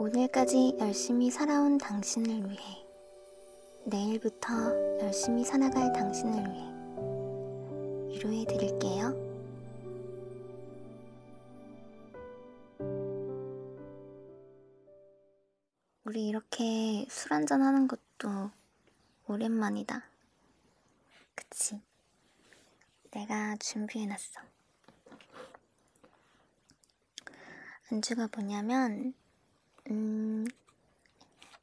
오늘까지 열심히 살아온 당신을 위해, 내일부터 열심히 살아갈 당신을 위해 위로해 드릴게요. 우리 이렇게 술 한잔 하는 것도 오랜만이다. 그치? 내가 준비해놨어. 안주가 뭐냐면, 음,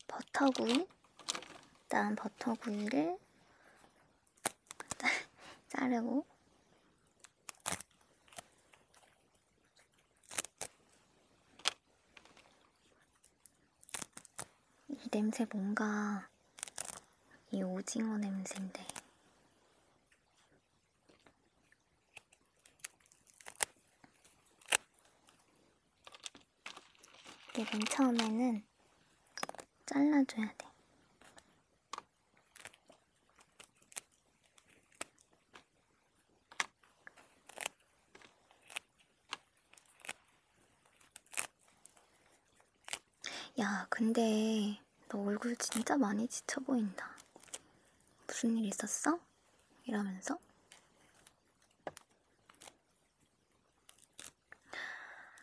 버터구이? 일단 버터구이를 자르고, 이 냄새 뭔가 이 오징어 냄새인데. 이게 맨 처음에는 잘라줘야 돼. 야, 근데 너 얼굴 진짜 많이 지쳐 보인다. 무슨 일 있었어? 이러면서?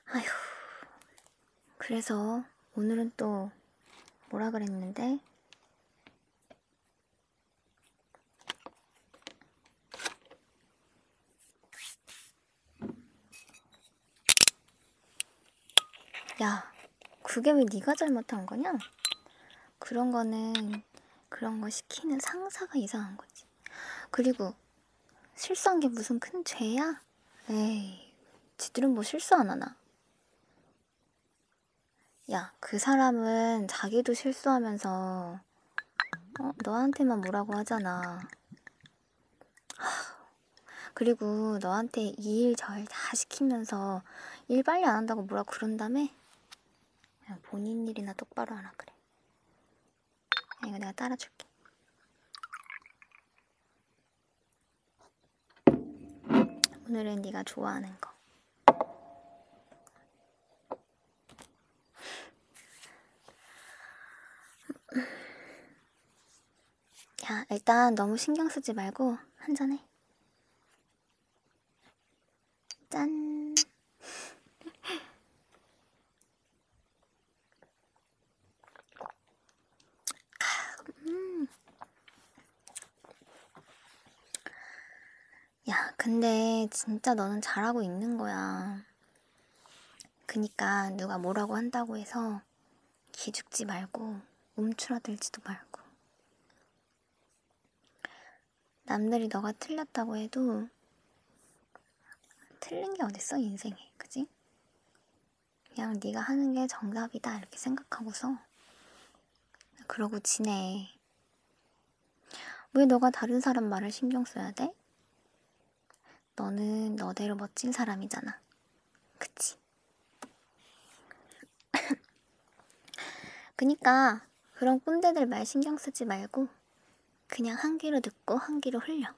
아휴, 그래서 오늘은 또 뭐라 그랬는데? 야, 그게 왜 네가 잘못한 거냐? 그런 거는 그런 거 시키는 상사가 이상한 거지. 그리고 실수한 게 무슨 큰 죄야? 에이, 지들은 뭐 실수 안 하나? 야, 그 사람은 자기도 실수하면서 어, 너한테만 뭐라고 하잖아. 하, 그리고 너한테 이 일 저 일 다 시키면서 일 빨리 안 한다고 뭐라 그런다며? 그냥 본인 일이나 똑바로 하라 그래. 야, 이거 내가 따라줄게. 오늘은 네가 좋아하는 거. 야, 일단 너무 신경 쓰지 말고 한잔해. 짠. 음. 야, 근데 진짜 너는 잘하고 있는 거야. 그니까 누가 뭐라고 한다고 해서 기죽지 말고 움츠러들지도 말고. 남들이 너가 틀렸다고 해도 틀린 게 어딨어 인생에 그지? 그냥 네가 하는 게 정답이다 이렇게 생각하고서 그러고 지내 왜 너가 다른 사람 말을 신경 써야 돼? 너는 너대로 멋진 사람이잖아 그치? 그니까 그런 꼰대들 말 신경 쓰지 말고 그냥 한 귀로 듣고 한 귀로 흘려.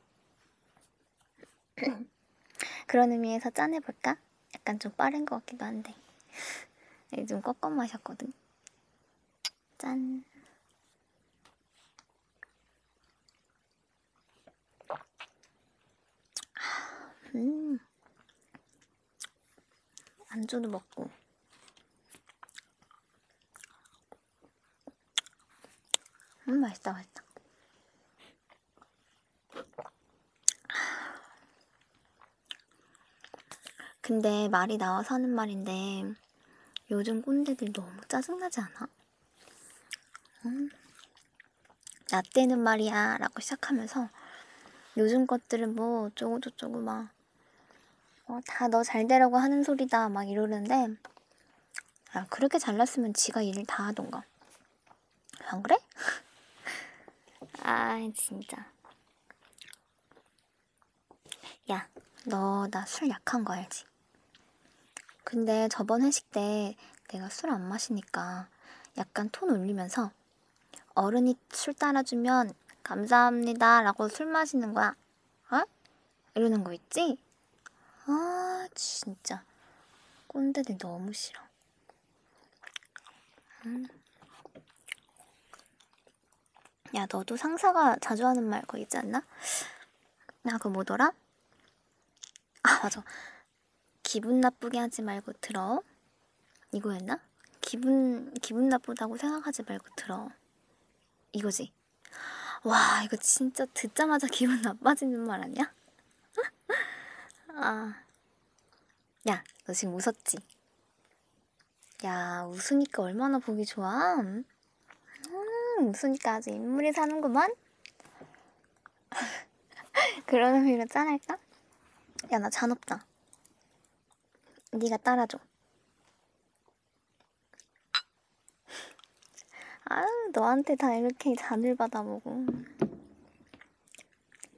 그런 의미에서 짠해볼까? 약간 좀 빠른 것 같기도 한데. 좀 꺾어 마셨거든. 짠. 음. 안주도 먹고. 음, 맛있다, 맛있다. 근데 말이 나와서 하는 말인데 요즘 꼰대들 너무 짜증나지 않아? 음. 나 때는 말이야 라고 시작하면서 요즘 것들은 뭐 어쩌고 저쩌고 막 어, 다너 잘 되라고 하는 소리다 막 이러는데 야 그렇게 잘났으면 지가 일을 다 하던가 안 그래? 아 진짜 야 너 나 술 약한 거 알지? 근데 저번 회식 때 내가 술 안 마시니까 약간 톤 올리면서 어른이 술 따라주면 감사합니다 라고 술 마시는 거야. 어? 이러는 거 있지? 아 진짜 꼰대들 너무 싫어. 음. 야, 너도 상사가 자주 하는 말 그거 있지 않나? 나 그거 뭐더라? 아, 맞아. 기분 나쁘게 하지 말고 들어. 이거였나? 기분, 기분 나쁘다고 생각하지 말고 들어. 이거지. 와, 이거 진짜 듣자마자 기분 나빠지는 말 아니야? 아. 야, 너 지금 웃었지? 야, 웃으니까 얼마나 보기 좋아? 음, 웃으니까 아주 인물이 사는구만? 그런 의미로 짠할까? 야, 나 잔없다. 네가 따라줘. 아유, 너한테 다 이렇게 잔을 받아보고.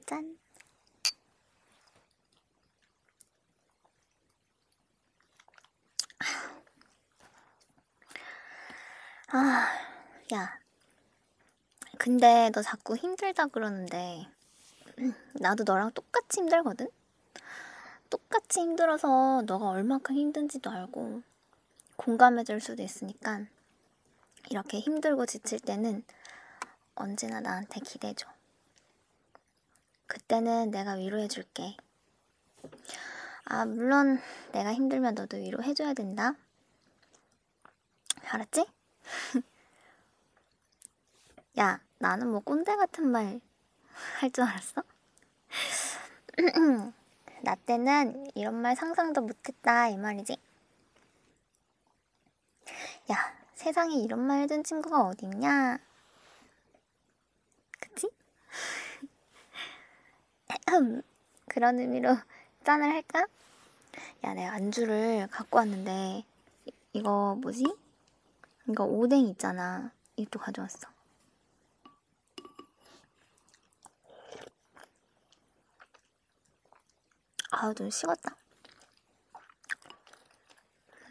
짠. 아, 야. 근데 너 자꾸 힘들다 그러는데, 나도 너랑 똑같이 힘들거든? 똑같이 힘들어서 너가 얼마큼 힘든지도 알고, 공감해줄 수도 있으니까, 이렇게 힘들고 지칠 때는 언제나 나한테 기대줘. 그때는 내가 위로해줄게. 아, 물론 내가 힘들면 너도 위로해줘야 된다. 알았지? 야, 나는 뭐 꼰대 같은 말 할 줄 알았어? 나 때는 이런 말 상상도 못했다 이 말이지. 야, 세상에 이런 말 해준 친구가 어딨냐? 그치? 그런 의미로 짠을 할까? 야, 내가 안주를 갖고 왔는데 이- 이거 뭐지? 이거 오뎅 있잖아. 이것도 가져왔어. 아우, 좀 식었다.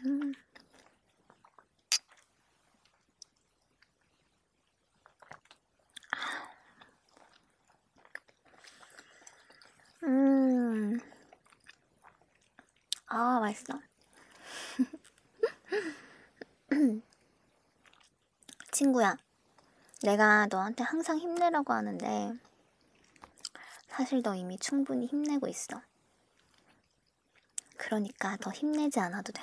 음. 음. 아, 맛있어. 친구야, 내가 너한테 항상 힘내라고 하는데, 사실 너 이미 충분히 힘내고 있어. 그러니까 더 힘내지 않아도 돼.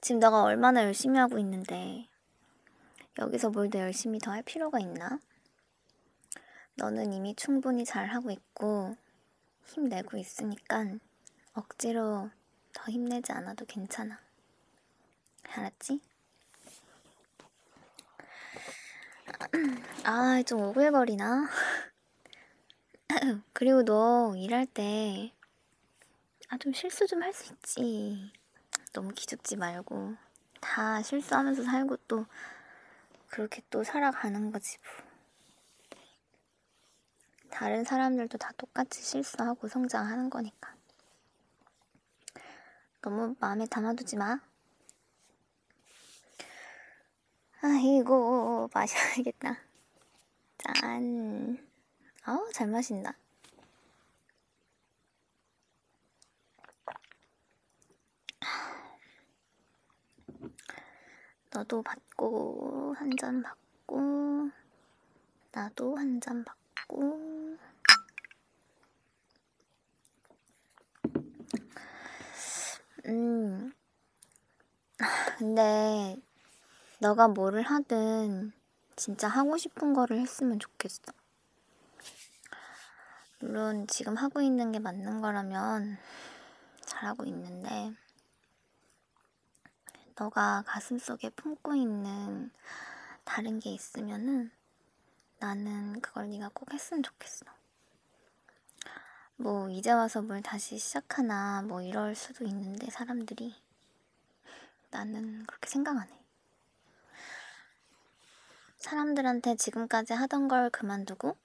지금 너가 얼마나 열심히 하고 있는데, 여기서 뭘 더 열심히 더 할 필요가 있나? 너는 이미 충분히 잘하고 있고, 힘내고 있으니까 억지로 더 힘내지 않아도 괜찮아. 알았지? 아, 좀 오글거리나? 그리고 너 일할 때, 아, 좀 실수 좀 할 수 있지. 너무 기죽지 말고. 다 실수하면서 살고 또, 그렇게 또 살아가는 거지, 뭐. 다른 사람들도 다 똑같이 실수하고 성장하는 거니까. 너무 마음에 담아두지 마. 아이고, 마셔야겠다. 짠. 아우, 잘 마신다. 너도 받고, 한 잔 받고, 나도 한 잔 받고. 음, 근데 너가 뭐를 하든 진짜 하고 싶은 거를 했으면 좋겠어. 물론 지금 하고 있는 게 맞는 거라면 잘하고 있는데 너가 가슴속에 품고 있는 다른 게 있으면은 나는 그걸 네가 꼭 했으면 좋겠어. 뭐 이제 와서 뭘 다시 시작하나 뭐 이럴 수도 있는데 사람들이 나는 그렇게 생각 안 해. 사람들한테 지금까지 하던 걸 그만두고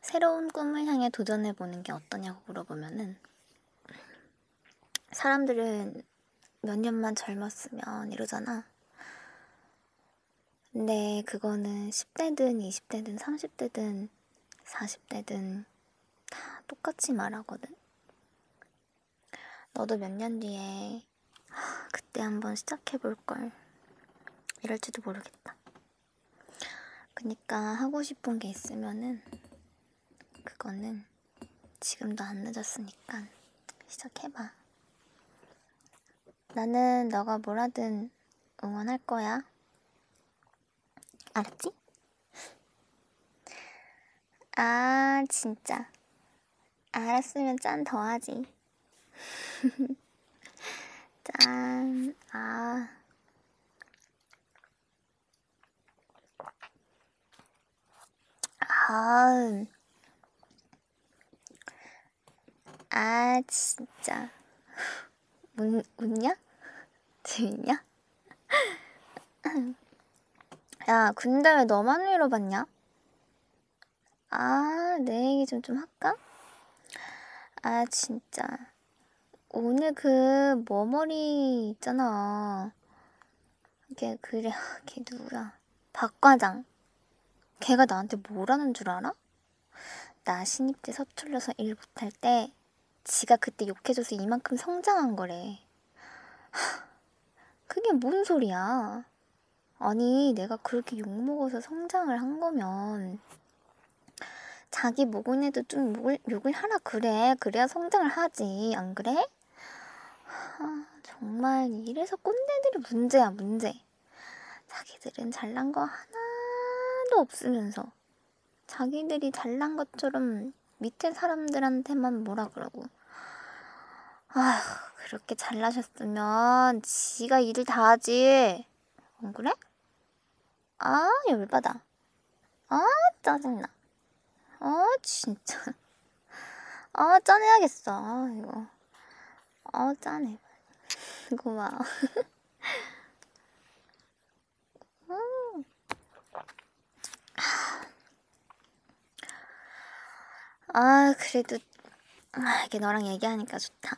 새로운 꿈을 향해 도전해 보는 게 어떠냐고 물어보면은 사람들은 몇 년만 젊었으면 이러잖아. 근데 그거는 10대든 20대든 30대든 40대든 다 똑같이 말하거든. 너도 몇 년 뒤에 그때 한번 시작해볼걸. 이럴지도 모르겠다. 그니까 하고 싶은 게 있으면은 그거는 지금도 안 늦었으니까 시작해봐. 나는 너가 뭘 하든 응원할 거야. 알았지? 아, 진짜. 알았으면 짠 더 하지. 짠, 아. 아, 아, 진짜. 웃, 웃냐? 재밌냐? 야, 근데 왜 너만 위로받냐? 아, 내 얘기 좀, 좀 할까? 아, 진짜. 오늘 그 머머리 있잖아. 걔, 그래, 걔 누구야? 박과장. 걔가 나한테 뭐라는 줄 알아? 나 신입 때 서툴러서 일 못할 때 지가 그때 욕해줘서 이만큼 성장한 거래. 그게 뭔 소리야? 아니, 내가 그렇게 욕먹어서 성장을 한 거면 자기 모근에도 좀 욕을, 욕을 하라 그래. 그래야 성장을 하지. 안 그래? 아, 정말 이래서 꼰대들이 문제야, 문제. 자기들은 잘난 거 하나도 없으면서 자기들이 잘난 것처럼 밑에 사람들한테만 뭐라 그러고. 아휴, 그렇게 잘나셨으면 지가 일을 다 하지. 안 그래? 아, 열받아. 아, 짜증나. 아, 진짜. 아, 짠해야겠어. 아, 이거. 아, 짠해. 고마워. 음. 아, 그래도, 아, 이게 너랑 얘기하니까 좋다.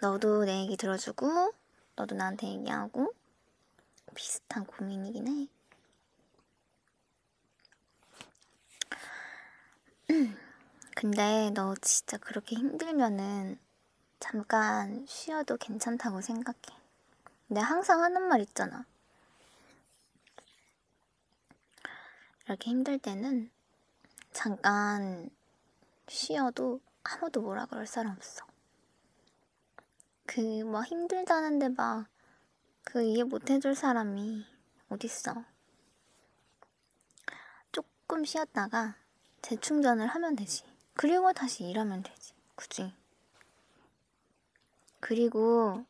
너도 내 얘기 들어주고, 너도 나한테 얘기하고, 비슷한 고민이긴 해. 근데 너 진짜 그렇게 힘들면은 잠깐 쉬어도 괜찮다고 생각해. 내가 항상 하는 말 있잖아. 이렇게 힘들 때는 잠깐 쉬어도 아무도 뭐라 그럴 사람 없어. 그뭐 힘들다는데 막 그 이해 못 해줄 사람이 어딨어. 조금 쉬었다가 재충전을 하면 되지. 그리고 다시 일하면 되지. 그지? 그리고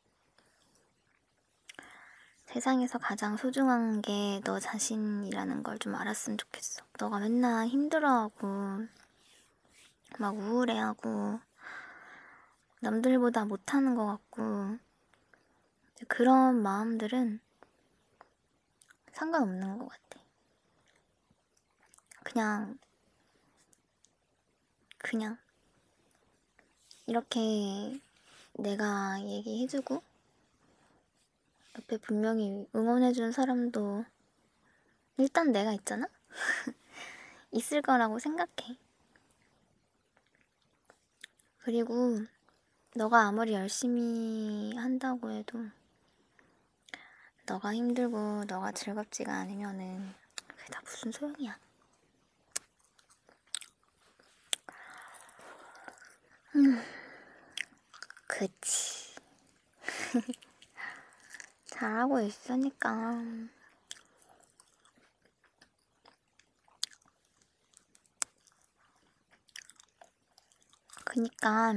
세상에서 가장 소중한 게 너 자신이라는 걸 좀 알았으면 좋겠어. 너가 맨날 힘들어하고, 막 우울해하고, 남들보다 못하는 것 같고, 그런 마음들은 상관없는 것 같아. 그냥, 그냥, 이렇게 내가 얘기해주고, 옆에 분명히 응원해주는 사람도 일단 내가 있잖아? 있을 거라고 생각해. 그리고 너가 아무리 열심히 한다고 해도 너가 힘들고 너가 즐겁지가 않으면은 그게 다 무슨 소용이야. 음, 그치. 잘하고 있으니까. 그니까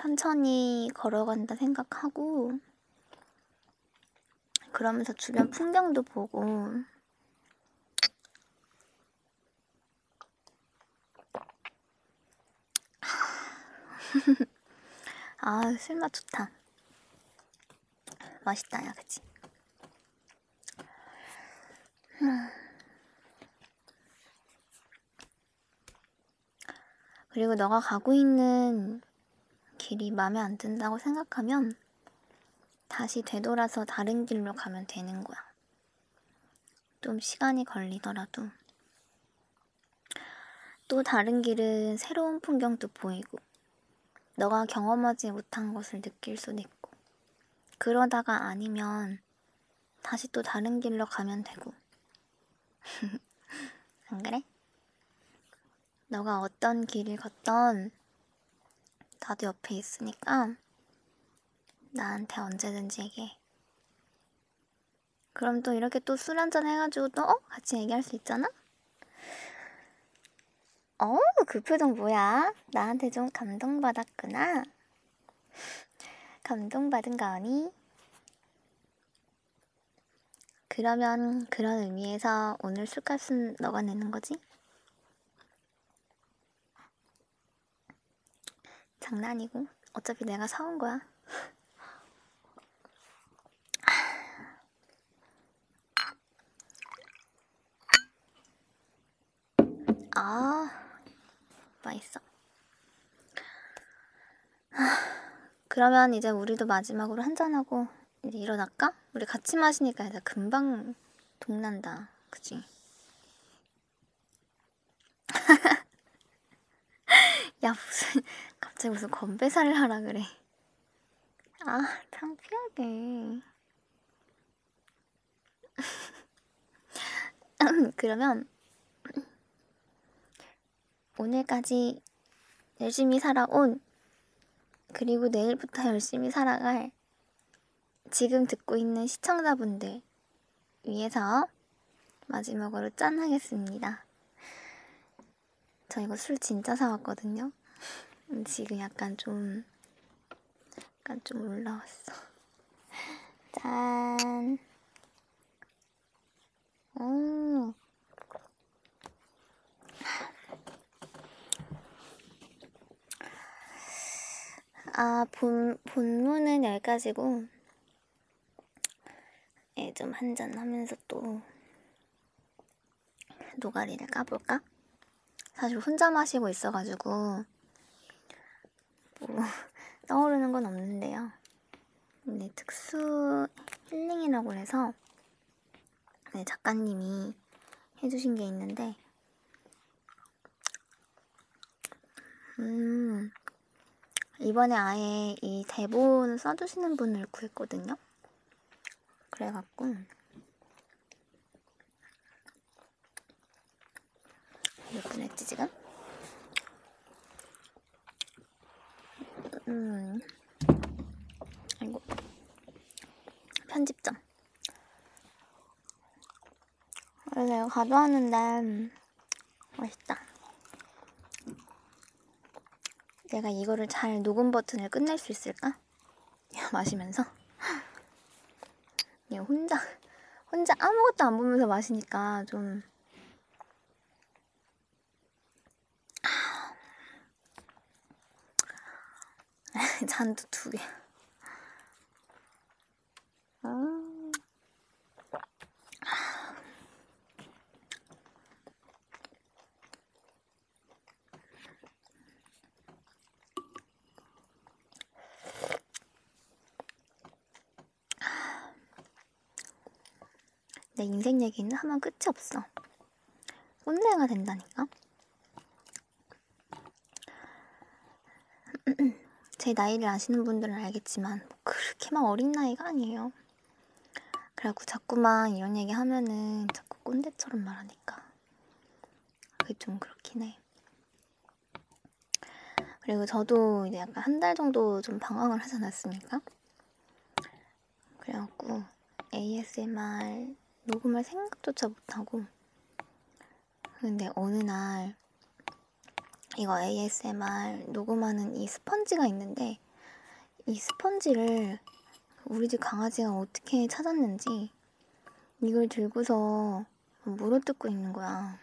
천천히 걸어간다 생각하고 그러면서 주변 풍경도 보고. 아 술맛 좋다. 맛있다 야 그치? 그리고 너가 가고 있는 길이 마음에 안 든다고 생각하면 다시 되돌아서 다른 길로 가면 되는 거야. 좀 시간이 걸리더라도 또 다른 길은 새로운 풍경도 보이고 너가 경험하지 못한 것을 느낄 수도 있고, 그러다가 아니면 다시 또 다른 길로 가면 되고. 안 그래? 너가 어떤 길을 걷던 나도 옆에 있으니까 나한테 언제든지 얘기해. 그럼 또 이렇게 또 술 한잔 해가지고 또 어? 같이 얘기할 수 있잖아? 어, 그 표정 뭐야? 나한테 좀 감동받았구나. 감동받은 거니? 그러면 그런 의미에서 오늘 술값은 너가 내는 거지? 장난이고 어차피 내가 사온 거야. 아, 맛있어. 그러면 이제 우리도 마지막으로 한잔하고 이제 일어날까? 우리 같이 마시니까 이제 금방 동난다. 그치? 야, 무슨, 갑자기 무슨 건배사를 하라 그래. 아, 창피하게. 그러면, 오늘까지 열심히 살아온, 그리고 내일부터 열심히 살아갈, 지금 듣고 있는 시청자분들 위해서 마지막으로 짠 하겠습니다. 저 이거 술 진짜 사왔거든요. 지금 약간 좀, 약간 좀 올라왔어. 짠. 오. 아, 본, 본문은 여기까지고, 예, 좀 한잔 하면서 또, 노가리를 까볼까? 사실 혼자 마시고 있어가지고, 뭐, 떠오르는 건 없는데요. 근데 특수 힐링이라고 해서, 네, 작가님이 해주신 게 있는데, 음, 이번에 아예 이 대본 써주시는 분을 구했거든요. 그래갖고 몇 분 했지 지금? 음, 아이고 편집점. 그래서 이거 가져왔는데 맛있다. 내가 이거를 잘 녹음 버튼을 끝낼 수 있을까? 마시면서 얘 혼자 혼자 아무것도 안 보면서 마시니까 좀 잔도 두 개. 음. 내 인생 얘기는 하면 끝이 없어. 꼰대가 된다니까? 제 나이를 아시는 분들은 알겠지만 뭐 그렇게 막 어린 나이가 아니에요. 그래갖고 자꾸만 이런 얘기 하면은 자꾸 꼰대처럼 말하니까 그게 좀 그렇긴 해. 그리고 저도 이제 약간 한 달 정도 좀 방황을 하지 않았습니까? 그래갖고 ASMR 녹음할 생각조차 못하고 근데 어느 날 이거 ASMR 녹음하는 이 스펀지가 있는데 이 스펀지를 우리 집 강아지가 어떻게 찾았는지 이걸 들고서 물어뜯고 있는 거야.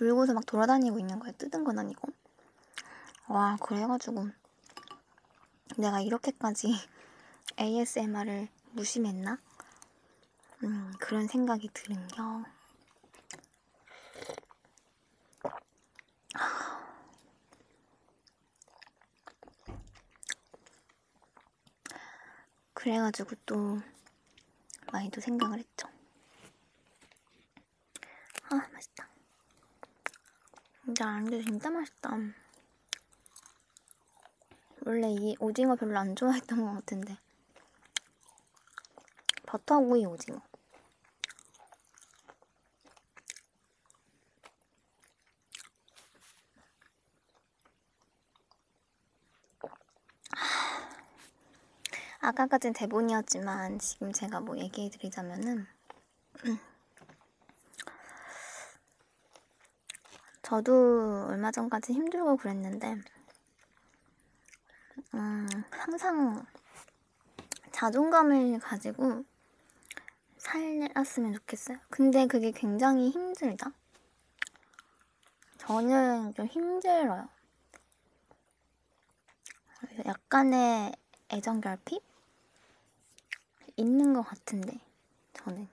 물고서 막 돌아다니고 있는 거야. 뜯은 건 아니고. 와, 그래가지고 내가 이렇게까지 ASMR을 무심했나? 음, 그런 생각이 드는겨. 그래가지고 또 많이 또 생각을 했죠. 아, 맛있다. 진짜 안돼 진짜 맛있다. 원래 이 오징어 별로 안 좋아했던 것 같은데 버터구이 오징어. 아까까진 대본이었지만 지금 제가 뭐 얘기해 드리자면은 저도 얼마 전까지 힘들고 그랬는데 음, 항상 자존감을 가지고 살았으면 좋겠어요. 근데 그게 굉장히 힘들다. 저는 좀 힘들어요. 약간의 애정 결핍? 있는 것 같은데, 저는.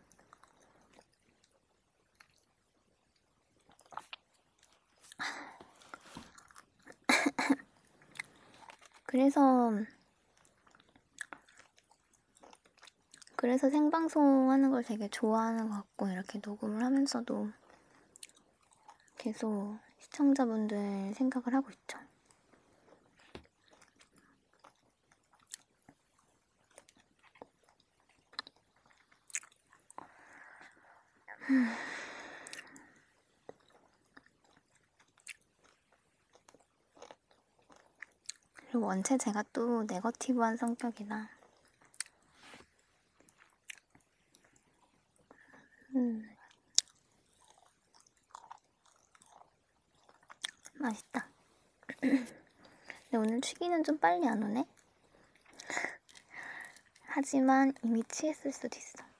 그래서 그래서 생방송 하는 걸 되게 좋아하는 것 같고 이렇게 녹음을 하면서도 계속 시청자분들 생각을 하고 있죠. 그리고 원체 제가 또 네거티브한 성격이라 음. 맛있다. 근데 오늘 취기는 좀 빨리 안 오네? 하지만 이미 취했을 수도 있어.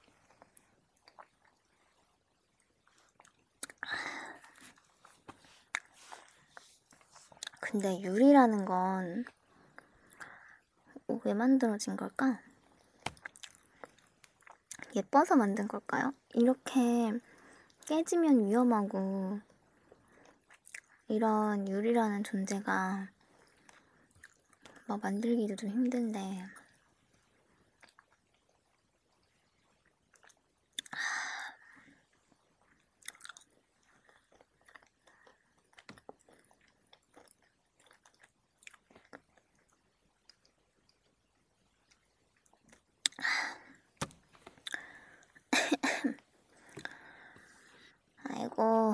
근데 유리라는 건 왜 만들어진 걸까? 예뻐서 만든 걸까요? 이렇게 깨지면 위험하고 이런 유리라는 존재가 막 만들기도 좀 힘든데 아이고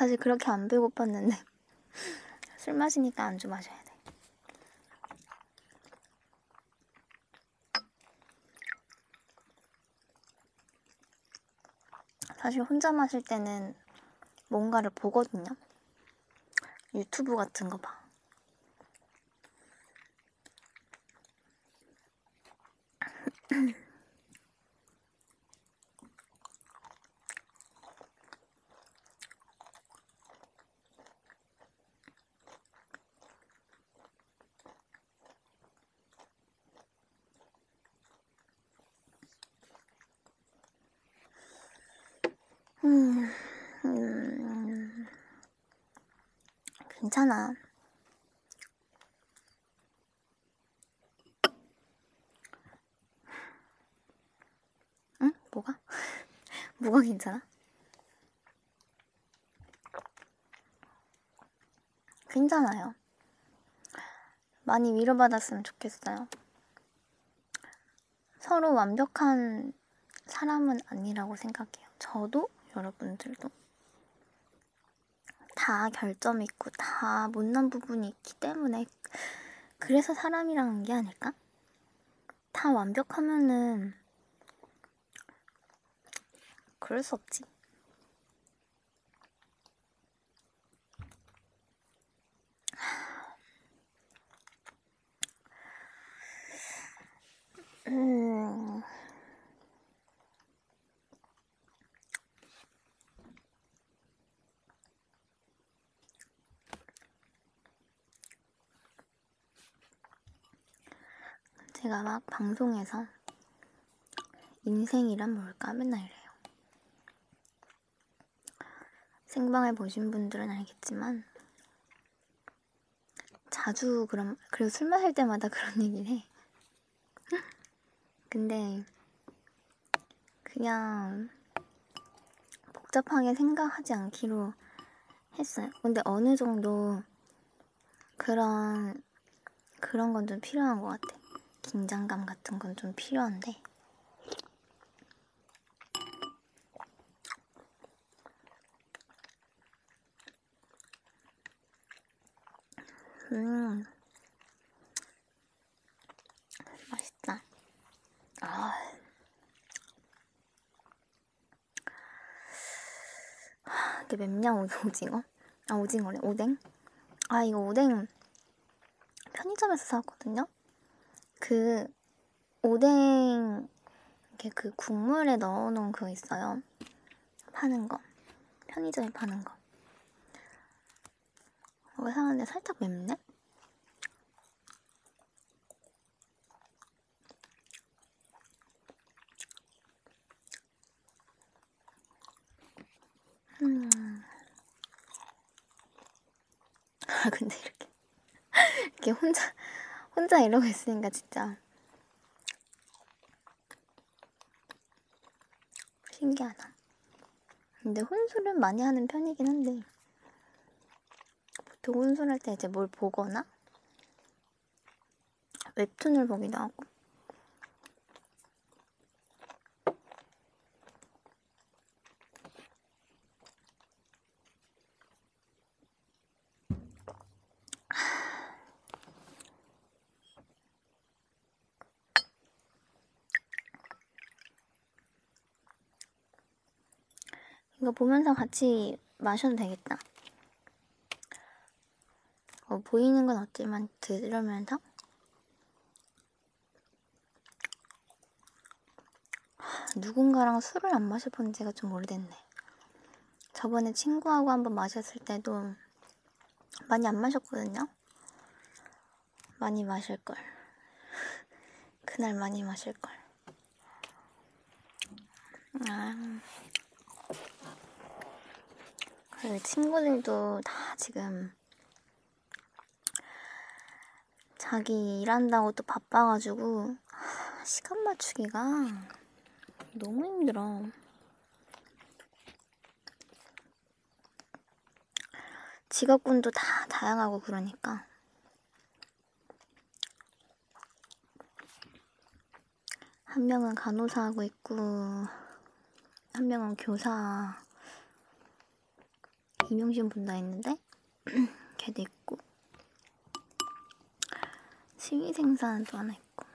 사실 그렇게 안 배고팠는데 술 마시니까 안주 마셔야 돼. 사실 혼자 마실 때는 뭔가를 보거든요. 유튜브 같은 거 봐. 음, 음, 괜찮아. 응? 뭐가? 뭐가 괜찮아? 괜찮아요. 많이 위로받았으면 좋겠어요. 서로 완벽한 사람은 아니라고 생각해요. 저도 여러분들도 다 결점이 있고 다 못난 부분이 있기 때문에 그래서 사람이라는 게 아닐까? 다 완벽하면은 그럴 수 없지. 음. 제가 막 방송에서 인생이란 뭘까 맨날 이래요. 생방을 보신 분들은 알겠지만 자주 그런 그리고 술 마실 때마다 그런 얘기를 해. 근데 그냥 복잡하게 생각하지 않기로 했어요. 근데 어느 정도 그런 그런 건 좀 필요한 것 같아. 긴장감 같은 건 좀 필요한데. 음, 맛있다. 아, 이게 맵냐 오- 오징어? 아 오징어래 오뎅? 아 이거 오뎅 편의점에서 사왔거든요. 그 오뎅 이렇게 그 국물에 넣어놓은 그거 있어요. 파는 거 편의점에 파는 거. 이거 사는데 살짝 맵네? 음. 아 근데 이렇게 이렇게 혼자 혼자 이러고 있으니까 진짜. 신기하다. 근데 혼술은 많이 하는 편이긴 한데. 보통 혼술할 때 이제 뭘 보거나 웹툰을 보기도 하고 이거 보면서 같이 마셔도 되겠다. 어, 보이는 건 없지만 들으면서 하, 누군가랑 술을 안 마셔본 지가 좀 오래됐네. 저번에 친구하고 한번 마셨을 때도 많이 안 마셨거든요. 많이 마실걸. 그날 많이 마실걸. 아. 친구들도 다 지금 자기 일한다고 또 바빠가지고 하, 시간 맞추기가 너무 힘들어. 직업군도 다 다양하고 그러니까. 한 명은 간호사 하고 있고, 한 명은 교사, 임용신 분다 했는데, 걔도 있고, 시위생사는 또 하나 있고.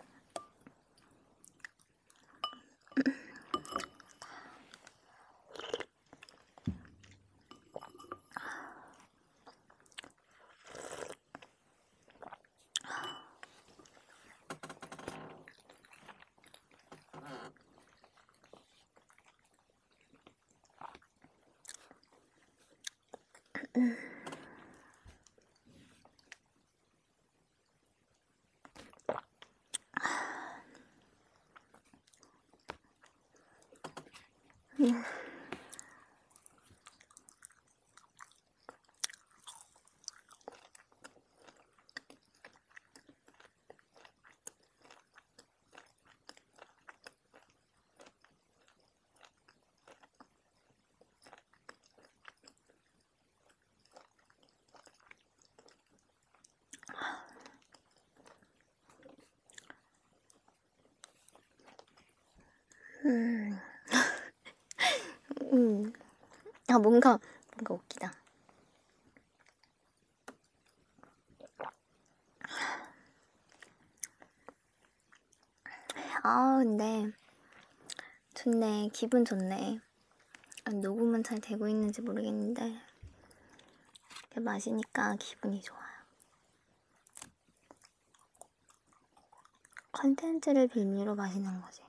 음. 음. 아, 뭔가, 뭔가 웃기다. 아, 근데, 좋네. 기분 좋네. 아, 녹음은 잘 되고 있는지 모르겠는데, 마시니까 기분이 좋아요. 컨텐츠를 빌미로 마시는 거지.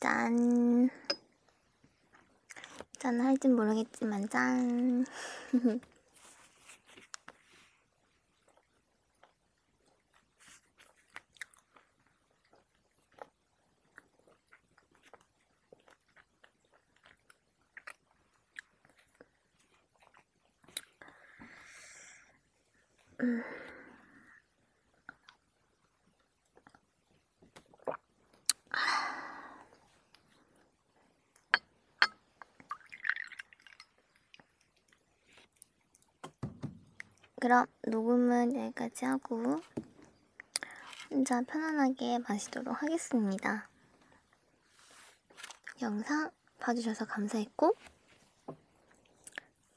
짠. 짠 할진 모르겠지만 짠. 그럼 녹음은 여기까지 하고 혼자 편안하게 마시도록 하겠습니다. 영상 봐주셔서 감사했고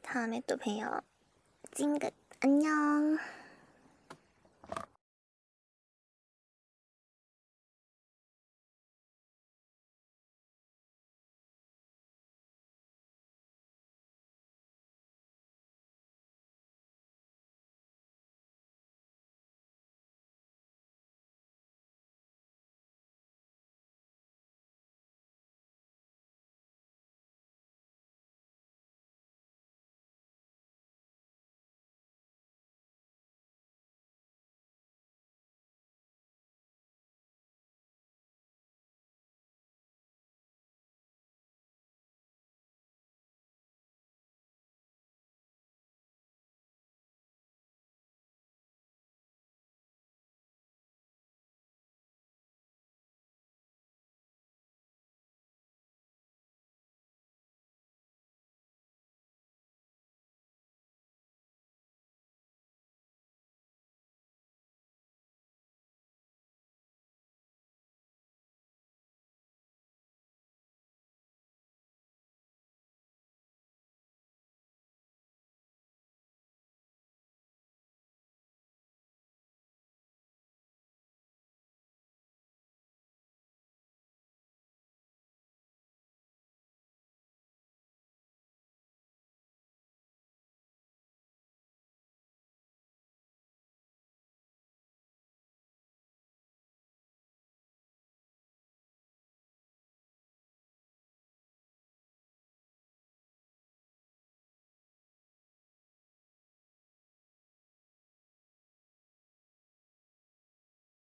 다음에 또 봬요. 찡긋 안녕.